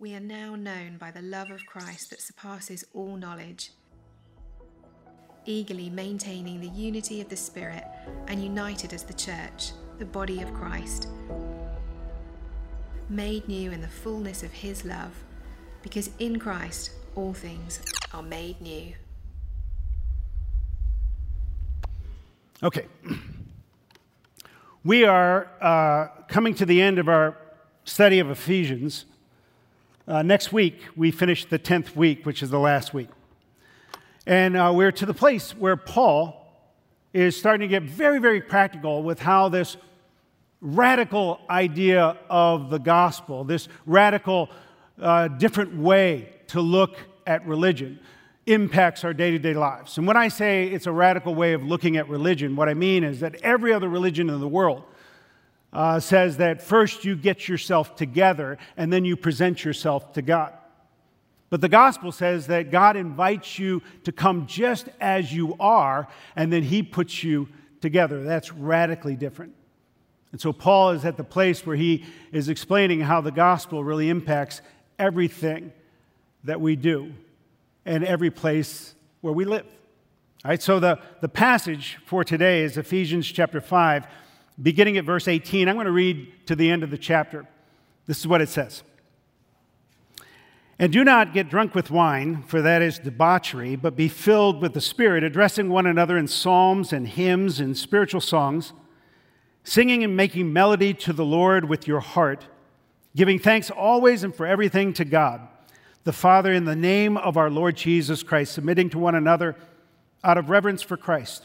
We are now known by the love of Christ that surpasses all knowledge, eagerly maintaining the unity of the Spirit and united as the church, the body of Christ, made new in the fullness of His love, because in Christ all things are made new. Okay. We are uh, coming to the end of our study of Ephesians. Uh, next week, we finish the 10th week, which is the last week. And uh, we're to the place where Paul is starting to get very, very practical with how this radical idea of the gospel, this radical, uh, different way to look at religion, impacts our day to day lives. And when I say it's a radical way of looking at religion, what I mean is that every other religion in the world uh, says that first you get yourself together and then you present yourself to God. But the gospel says that God invites you to come just as you are and then he puts you together. That's radically different. And so Paul is at the place where he is explaining how the gospel really impacts everything that we do and every place where we live. All right, so the, the passage for today is Ephesians chapter 5, beginning at verse 18. I'm going to read to the end of the chapter. This is what it says. And do not get drunk with wine, for that is debauchery, but be filled with the Spirit, addressing one another in psalms and hymns and spiritual songs, singing and making melody to the Lord with your heart, giving thanks always and for everything to God the Father, in the name of our Lord Jesus Christ, submitting to one another out of reverence for Christ.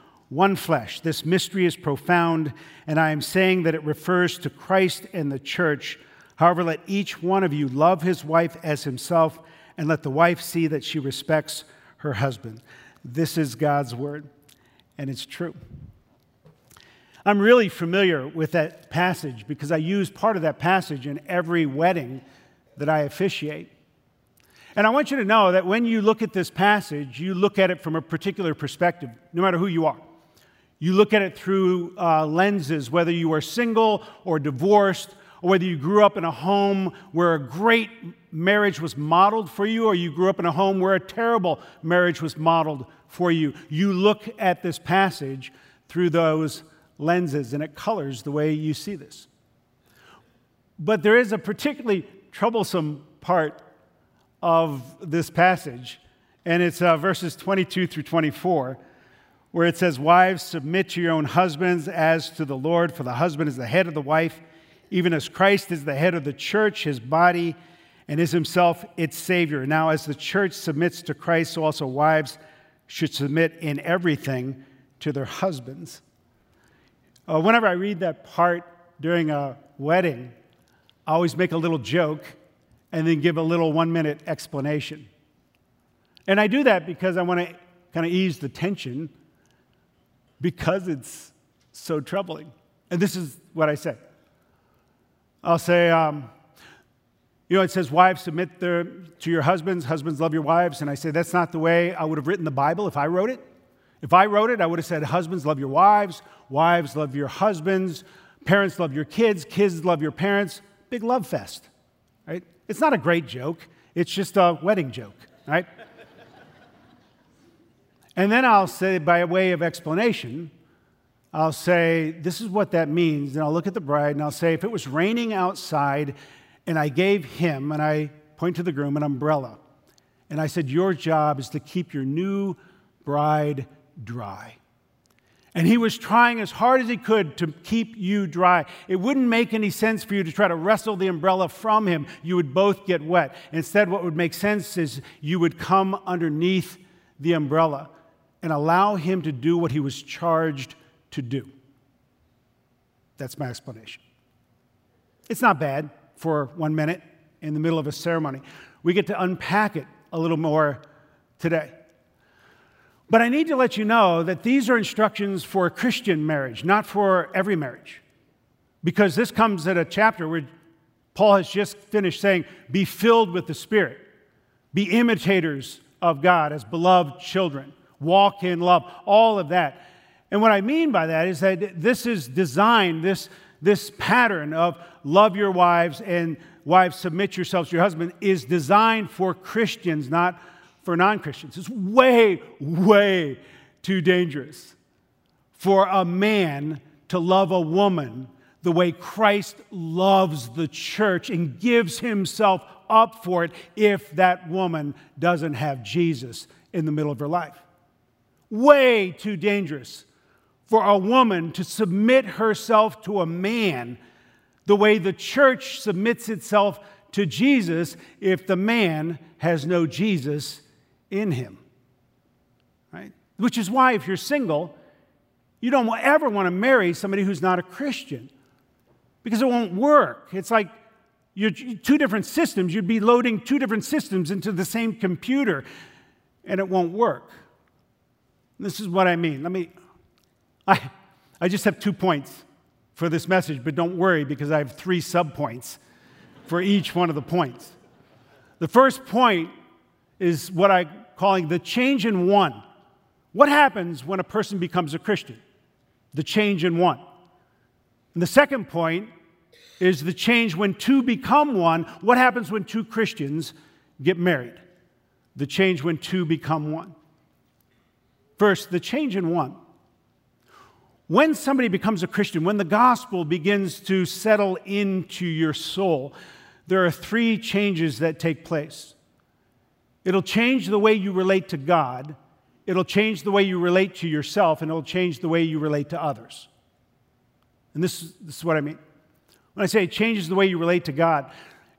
one flesh. This mystery is profound, and I am saying that it refers to Christ and the church. However, let each one of you love his wife as himself, and let the wife see that she respects her husband. This is God's word, and it's true. I'm really familiar with that passage because I use part of that passage in every wedding that I officiate. And I want you to know that when you look at this passage, you look at it from a particular perspective, no matter who you are. You look at it through uh, lenses, whether you are single or divorced, or whether you grew up in a home where a great marriage was modeled for you, or you grew up in a home where a terrible marriage was modeled for you. You look at this passage through those lenses, and it colors the way you see this. But there is a particularly troublesome part of this passage, and it's uh, verses 22 through 24, where it says, Wives, submit to your own husbands as to the Lord, for the husband is the head of the wife, even as Christ is the head of the church, his body, and is himself its Savior. Now, as the church submits to Christ, so also wives should submit in everything to their husbands. Uh, whenever I read that part during a wedding, I always make a little joke and then give a little one minute explanation. And I do that because I want to kind of ease the tension because it's so troubling. And this is what I say I'll say, um, you know, it says, Wives, submit their, to your husbands, husbands, love your wives. And I say, That's not the way I would have written the Bible if I wrote it. If I wrote it, I would have said, Husbands, love your wives, wives, love your husbands, parents, love your kids, kids, love your parents. Big love fest, right? It's not a great joke, it's just a wedding joke, right? And then I'll say, by way of explanation, I'll say, This is what that means. And I'll look at the bride and I'll say, If it was raining outside and I gave him, and I point to the groom, an umbrella, And I said, Your job is to keep your new bride dry. And he was trying as hard as he could to keep you dry. It wouldn't make any sense for you to try to wrestle the umbrella from him. You would both get wet. Instead, what would make sense is you would come underneath the umbrella and allow him to do what he was charged to do. That's my explanation. It's not bad for one minute in the middle of a ceremony. We get to unpack it a little more today. But I need to let you know that these are instructions for Christian marriage, not for every marriage. Because this comes at a chapter where Paul has just finished saying, Be filled with the Spirit, be imitators of God as beloved children, walk in love, all of that. And what I mean by that is that this is designed, this, this pattern of love your wives and wives submit yourselves to your husband is designed for Christians, not for non Christians. It's way, way too dangerous for a man to love a woman the way Christ loves the church and gives himself up for it if that woman doesn't have Jesus in the middle of her life. Way too dangerous for a woman to submit herself to a man the way the church submits itself to Jesus if the man has no Jesus in him. Right? Which is why, if you're single, you don't ever want to marry somebody who's not a Christian because it won't work. It's like you're two different systems. You'd be loading two different systems into the same computer, and it won't work. This is what I mean. Let me, I, I just have two points for this message, but don't worry because I have three subpoints for each one of the points. The first point is what I'm calling the change in one. What happens when a person becomes a Christian? The change in one. And the second point is the change when two become one. What happens when two Christians get married? The change when two become one. First, the change in one. When somebody becomes a Christian, when the gospel begins to settle into your soul, there are three changes that take place. It'll change the way you relate to God, it'll change the way you relate to yourself, and it'll change the way you relate to others. And this, this is what I mean. When I say it changes the way you relate to God,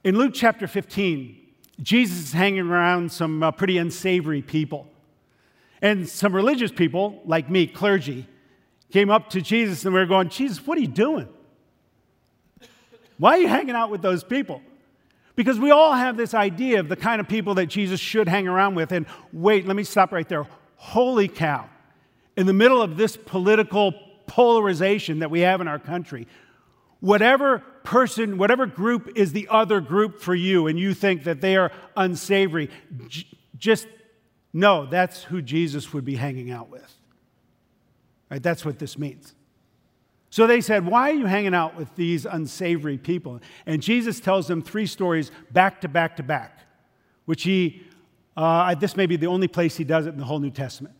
in Luke chapter 15, Jesus is hanging around some uh, pretty unsavory people. And some religious people, like me, clergy, came up to Jesus and we were going, Jesus, what are you doing? Why are you hanging out with those people? Because we all have this idea of the kind of people that Jesus should hang around with. And wait, let me stop right there. Holy cow. In the middle of this political polarization that we have in our country, whatever person, whatever group is the other group for you, and you think that they are unsavory, j- just know that's who Jesus would be hanging out with. Right? That's what this means. So they said, Why are you hanging out with these unsavory people? And Jesus tells them three stories back to back to back, which he, uh, this may be the only place he does it in the whole New Testament.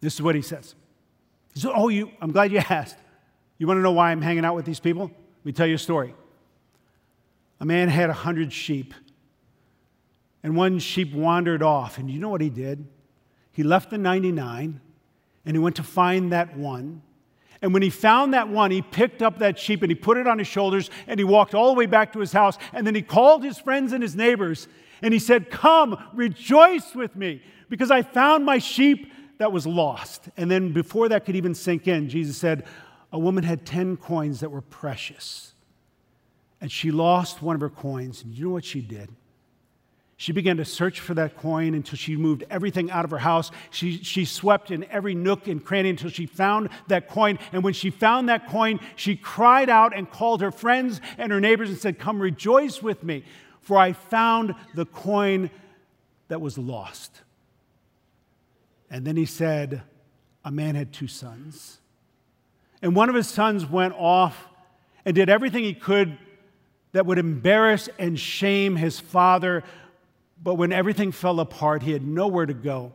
This is what he says. He says, Oh, you, I'm glad you asked. You want to know why I'm hanging out with these people? Let me tell you a story. A man had a hundred sheep, and one sheep wandered off. And you know what he did? He left the 99 and he went to find that one and when he found that one, he picked up that sheep and he put it on his shoulders and he walked all the way back to his house. And then he called his friends and his neighbors and he said, Come, rejoice with me because I found my sheep that was lost. And then before that could even sink in, Jesus said, A woman had 10 coins that were precious. And she lost one of her coins. And you know what she did? She began to search for that coin until she moved everything out of her house. She, she swept in every nook and cranny until she found that coin. And when she found that coin, she cried out and called her friends and her neighbors and said, Come rejoice with me, for I found the coin that was lost. And then he said, A man had two sons. And one of his sons went off and did everything he could that would embarrass and shame his father but when everything fell apart, he had nowhere to go.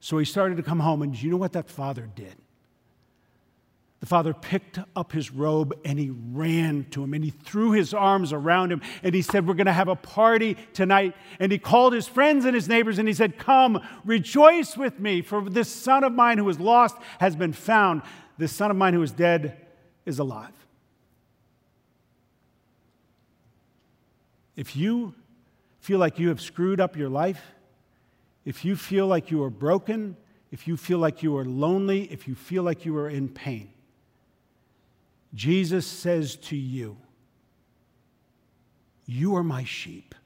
So he started to come home. And you know what that father did? The The father picked up his robe and he ran to him and he threw his arms around him and he said, We're going to have a party tonight. And he called his friends and his neighbors and he said, Come, rejoice with me, for this son of mine who was lost has been found. This son of mine who is dead is alive. If you feel like you have screwed up your life, if you feel like you are broken, if you feel like you are lonely, if you feel like you are in pain, Jesus says to you, You are my sheep.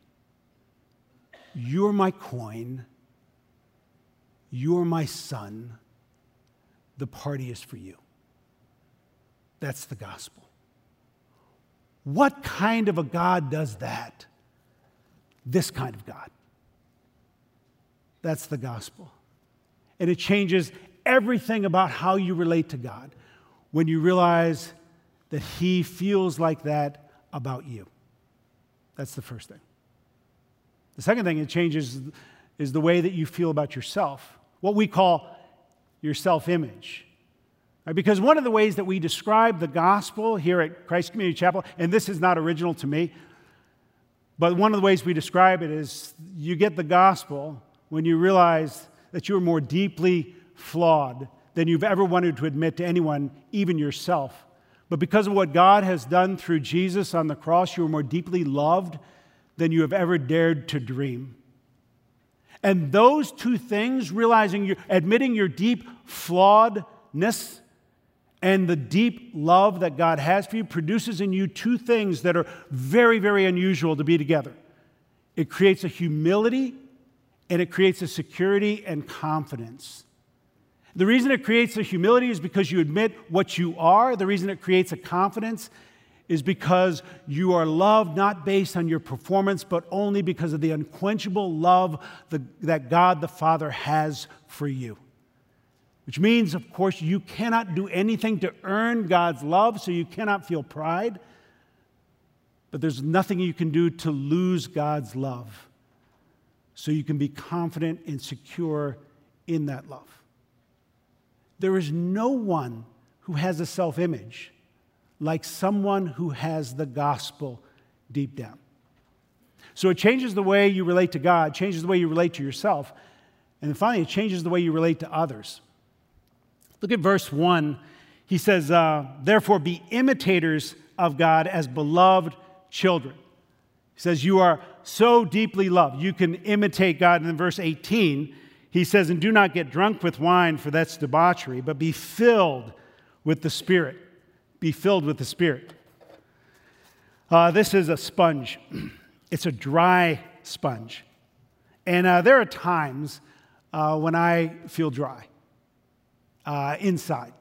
You're my coin. You're my son. The party is for you. That's the gospel. What kind of a God does that? This kind of God. That's the gospel. And it changes everything about how you relate to God when you realize that He feels like that about you. That's the first thing. The second thing it changes is the way that you feel about yourself, what we call your self image. Right? Because one of the ways that we describe the gospel here at Christ Community Chapel, and this is not original to me, but one of the ways we describe it is you get the gospel when you realize that you are more deeply flawed than you've ever wanted to admit to anyone, even yourself. But because of what God has done through Jesus on the cross, you are more deeply loved than you have ever dared to dream. And those two things, realizing you admitting your deep flawedness and the deep love that God has for you, produces in you two things that are very, very unusual to be together. It creates a humility and it creates a security and confidence. The reason it creates a humility is because you admit what you are. The reason it creates a confidence is because you are loved not based on your performance, but only because of the unquenchable love that God the Father has for you. Which means, of course, you cannot do anything to earn God's love, so you cannot feel pride. But there's nothing you can do to lose God's love, so you can be confident and secure in that love. There is no one who has a self image like someone who has the gospel deep down. So it changes the way you relate to God, changes the way you relate to yourself, and finally, it changes the way you relate to others. Look at verse 1. He says, uh, Therefore, be imitators of God as beloved children. He says, You are so deeply loved. You can imitate God. And in verse 18, he says, And do not get drunk with wine, for that's debauchery, but be filled with the Spirit. Be filled with the Spirit. Uh, this is a sponge, it's a dry sponge. And uh, there are times uh, when I feel dry uh, inside.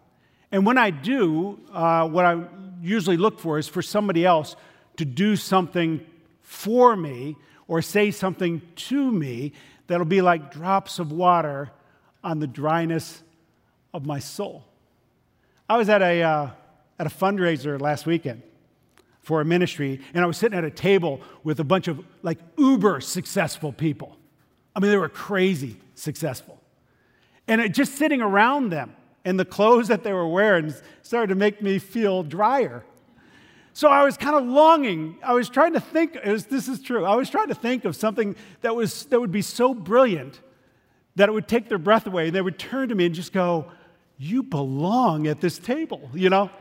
And when I do, uh, what I usually look for is for somebody else to do something for me or say something to me that'll be like drops of water on the dryness of my soul. I was at a, uh, at a fundraiser last weekend for a ministry, and I was sitting at a table with a bunch of like uber successful people. I mean, they were crazy successful. And just sitting around them and the clothes that they were wearing started to make me feel drier. So I was kind of longing. I was trying to think, was, this is true. I was trying to think of something that, was, that would be so brilliant that it would take their breath away. And they would turn to me and just go, You belong at this table, you know?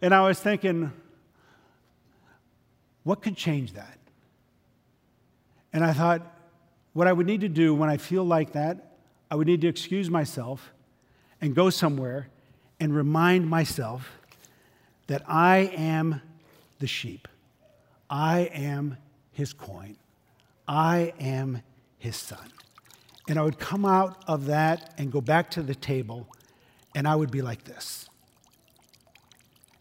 and I was thinking, What could change that? And I thought, what I would need to do when I feel like that, I would need to excuse myself and go somewhere and remind myself that I am the sheep. I am his coin. I am his son. And I would come out of that and go back to the table, and I would be like this.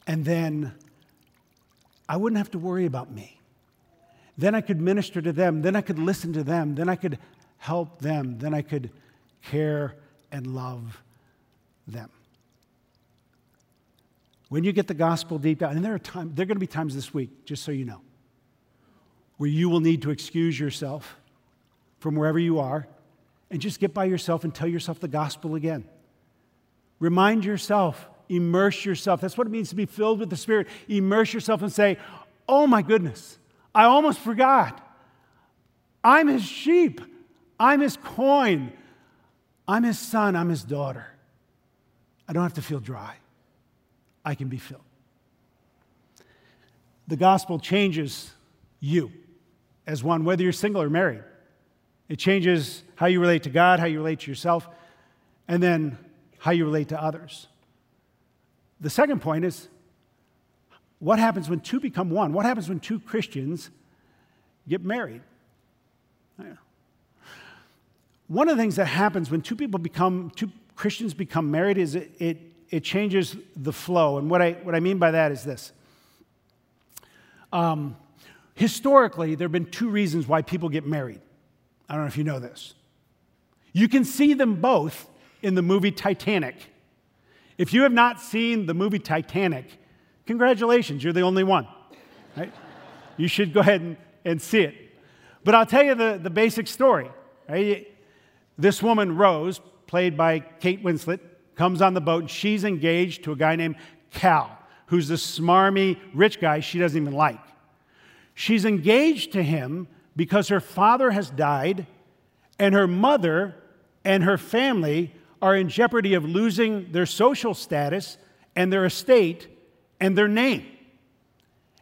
And then I wouldn't have to worry about me. Then I could minister to them. Then I could listen to them. Then I could help them. Then I could care and love them. When you get the gospel deep down, and there are times, there are going to be times this week, just so you know, where you will need to excuse yourself from wherever you are and just get by yourself and tell yourself the gospel again. Remind yourself, immerse yourself. That's what it means to be filled with the Spirit. Immerse yourself and say, Oh my goodness, I almost forgot. I'm his sheep, I'm his coin, I'm his son, I'm his daughter. I don't have to feel dry, I can be filled. The gospel changes you as one, whether you're single or married. It changes how you relate to God, how you relate to yourself, and then how you relate to others. The second point is what happens when two become one? What happens when two Christians get married? One of the things that happens when two people become, two Christians become married is it, it, it changes the flow. And what I, what I mean by that is this. Um, historically, there have been two reasons why people get married. I don't know if you know this. You can see them both in the movie Titanic. If you have not seen the movie Titanic, congratulations, you're the only one. Right? you should go ahead and, and see it. But I'll tell you the, the basic story. Right? This woman, Rose, played by Kate Winslet, comes on the boat and she's engaged to a guy named Cal, who's the smarmy rich guy she doesn't even like. She's engaged to him because her father has died and her mother and her family are in jeopardy of losing their social status and their estate and their name.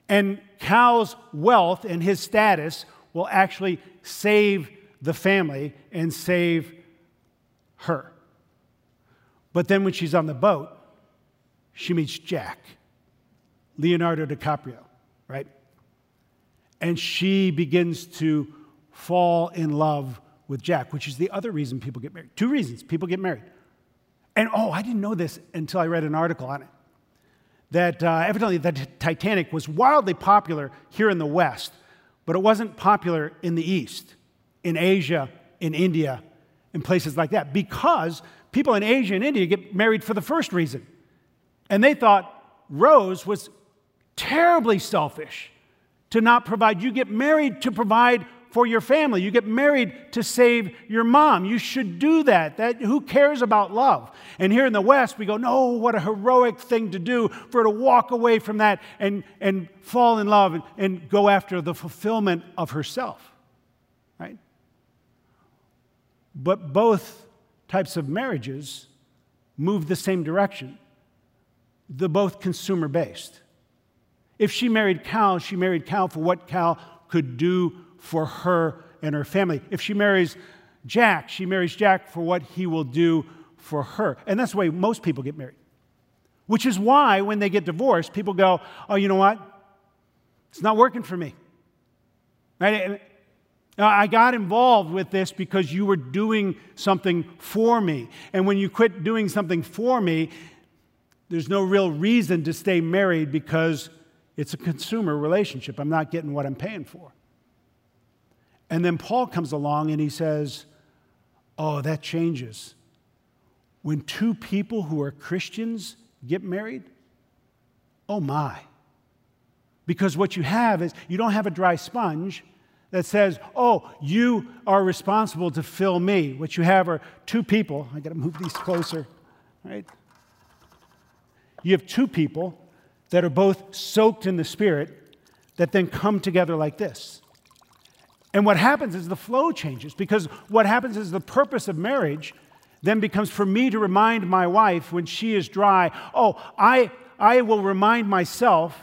And Cal's wealth and his status will actually save the family and save her. But then when she's on the boat, she meets Jack, Leonardo DiCaprio, right? And she begins to fall in love with Jack, which is the other reason people get married. Two reasons people get married. And oh, I didn't know this until I read an article on it. That uh, evidently the Titanic was wildly popular here in the West, but it wasn't popular in the East, in Asia, in India, in places like that, because people in Asia and India get married for the first reason. And they thought Rose was terribly selfish to not provide. You get married to provide for your family. You get married to save your mom. You should do that. that. Who cares about love? And here in the West, we go, no, what a heroic thing to do for her to walk away from that and, and fall in love and, and go after the fulfillment of herself. Right? But both types of marriages move the same direction. They're both consumer based. If she married Cal, she married Cal for what Cal could do for her and her family. If she marries Jack, she marries Jack for what he will do for her. And that's the way most people get married. Which is why when they get divorced, people go, oh, you know what? It's not working for me. Right? Uh, I got involved with this because you were doing something for me. And when you quit doing something for me, there's no real reason to stay married because it's a consumer relationship. I'm not getting what I'm paying for. And then Paul comes along and he says, Oh, that changes. When two people who are Christians get married, oh my. Because what you have is you don't have a dry sponge that says, oh, you are responsible to fill me. What you have are two people. I got to move these closer, right? You have two people that are both soaked in the Spirit that then come together like this. And what happens is the flow changes because what happens is the purpose of marriage then becomes for me to remind my wife when she is dry, oh, I, I will remind myself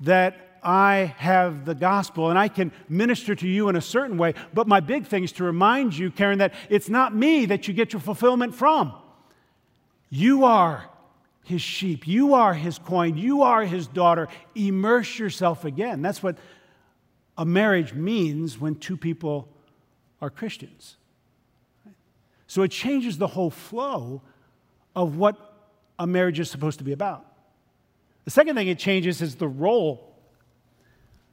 that I have the gospel and I can minister to you in a certain way. But my big thing is to remind you, Karen, that it's not me that you get your fulfillment from. You are his sheep. You are his coin. You are his daughter. Immerse yourself again. That's what a marriage means when two people are Christians. So it changes the whole flow of what a marriage is supposed to be about. The second thing it changes is the role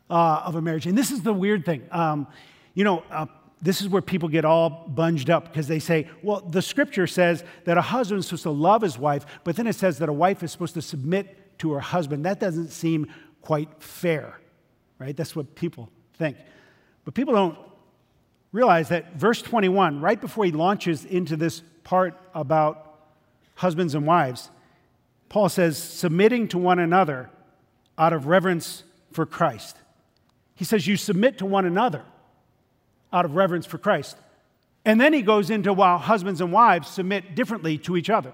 uh, of a marriage. And this is the weird thing. Um, you know, uh, this is where people get all bunged up because they say, well, the scripture says that a husband is supposed to love his wife, but then it says that a wife is supposed to submit to her husband. That doesn't seem quite fair right? That's what people think. But people don't realize that verse 21, right before he launches into this part about husbands and wives, Paul says, submitting to one another out of reverence for Christ. He says, You submit to one another out of reverence for Christ. And then he goes into while husbands and wives submit differently to each other.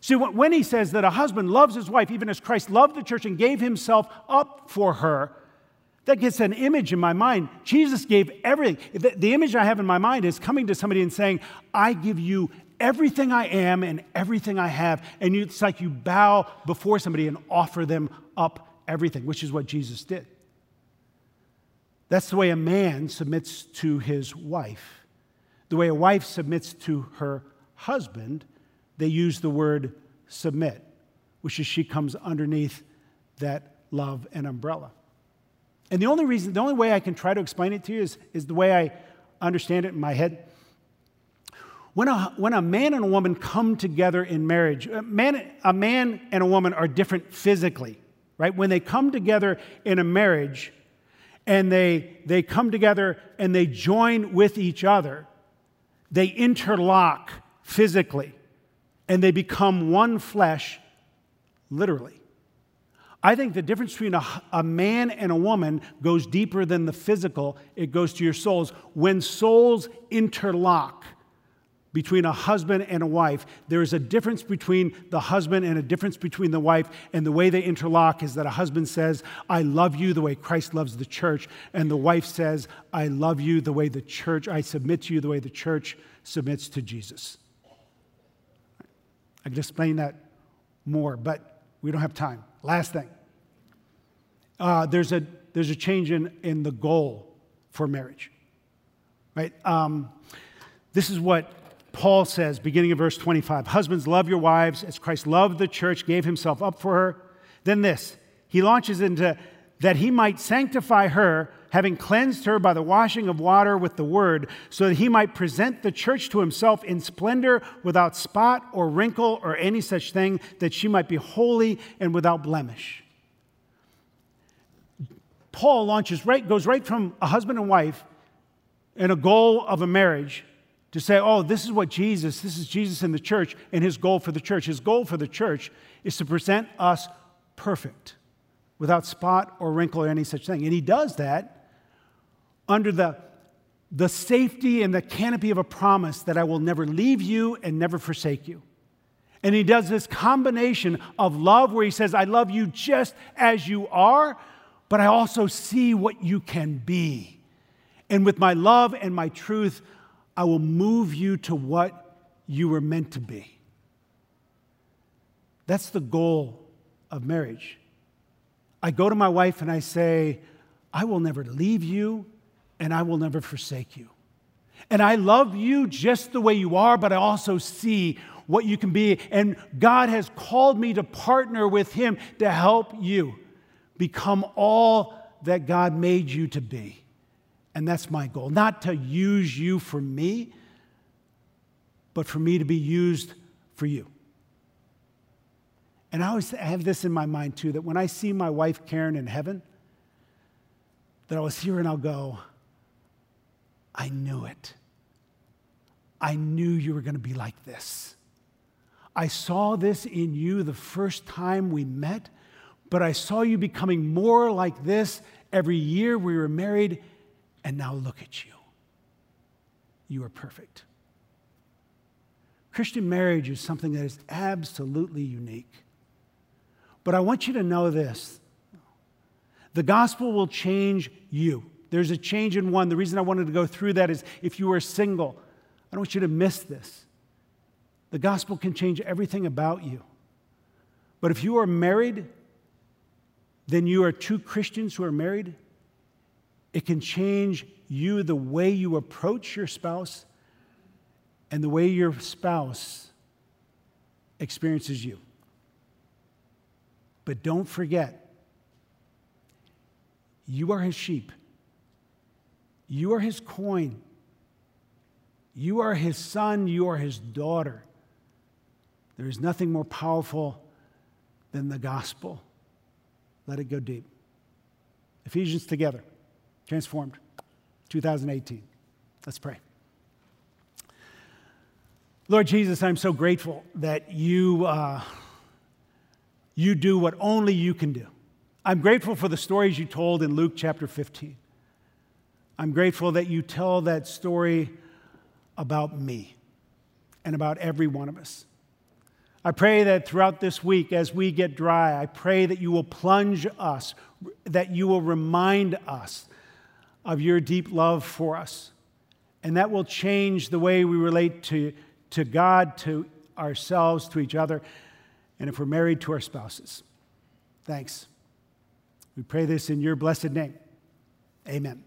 See, when he says that a husband loves his wife, even as Christ loved the church and gave himself up for her, that gets an image in my mind. Jesus gave everything. The, the image I have in my mind is coming to somebody and saying, I give you everything I am and everything I have. And it's like you bow before somebody and offer them up everything, which is what Jesus did. That's the way a man submits to his wife. The way a wife submits to her husband, they use the word submit, which is she comes underneath that love and umbrella. And the only reason, the only way I can try to explain it to you is, is the way I understand it in my head. When a, when a man and a woman come together in marriage, a man, a man and a woman are different physically, right? When they come together in a marriage and they, they come together and they join with each other, they interlock physically and they become one flesh literally. I think the difference between a, a, man and a woman goes deeper than the physical, it goes to your souls. When souls interlock, between a husband and a wife. There is a difference between the husband and a difference between the wife. And the way they interlock is that a husband says, I love you the way Christ loves the church. And the wife says, I love you the way the church, I submit to you the way the church submits to Jesus. I can explain that more, but we don't have time. Last thing uh, there's, a, there's a change in, in the goal for marriage. Right? Um, this is what Paul says, beginning of verse 25 Husbands, love your wives as Christ loved the church, gave himself up for her. Then this, he launches into that he might sanctify her, having cleansed her by the washing of water with the word, so that he might present the church to himself in splendor, without spot or wrinkle or any such thing, that she might be holy and without blemish. Paul launches right, goes right from a husband and wife and a goal of a marriage to say, oh, this is what Jesus, this is Jesus in the church and his goal for the church. His goal for the church is to present us perfect, without spot or wrinkle or any such thing. And he does that under the, the safety and the canopy of a promise that I will never leave you and never forsake you. And he does this combination of love where he says, I love you just as you are, but I also see what you can be. And with my love and my truth, I will move you to what you were meant to be. That's the goal of marriage. I go to my wife and I say, I will never leave you and I will never forsake you. And I love you just the way you are, but I also see what you can be. And God has called me to partner with Him to help you become all that God made you to be. And that's my goal. Not to use you for me, but for me to be used for you. And I always have this in my mind too that when I see my wife Karen in heaven, that I'll see her and I'll go, I knew it. I knew you were going to be like this. I saw this in you the first time we met, but I saw you becoming more like this every year we were married, and now look at you. You are perfect. Christian marriage is something that is absolutely unique. But I want you to know this the gospel will change you. There's a change in one. The reason I wanted to go through that is if you are single, I don't want you to miss this. The gospel can change everything about you. But if you are married, then you are two Christians who are married it can change you, the way you approach your spouse, and the way your spouse experiences you. But don't forget, you are his sheep. You are his coin. You are his son. You are his daughter. There is nothing more powerful than the gospel. Let it go deep. Ephesians together. Transformed 2018. Let's pray. Lord Jesus, I'm so grateful that you, uh, you do what only you can do. I'm grateful for the stories you told in Luke chapter 15. I'm grateful that you tell that story about me and about every one of us. I pray that throughout this week, as we get dry, I pray that you will plunge us, that you will remind us of your deep love for us. And that will change the way we relate to, to God, to ourselves, to each other, and if we're married, to our spouses. Thanks. We pray this in your blessed name. Amen.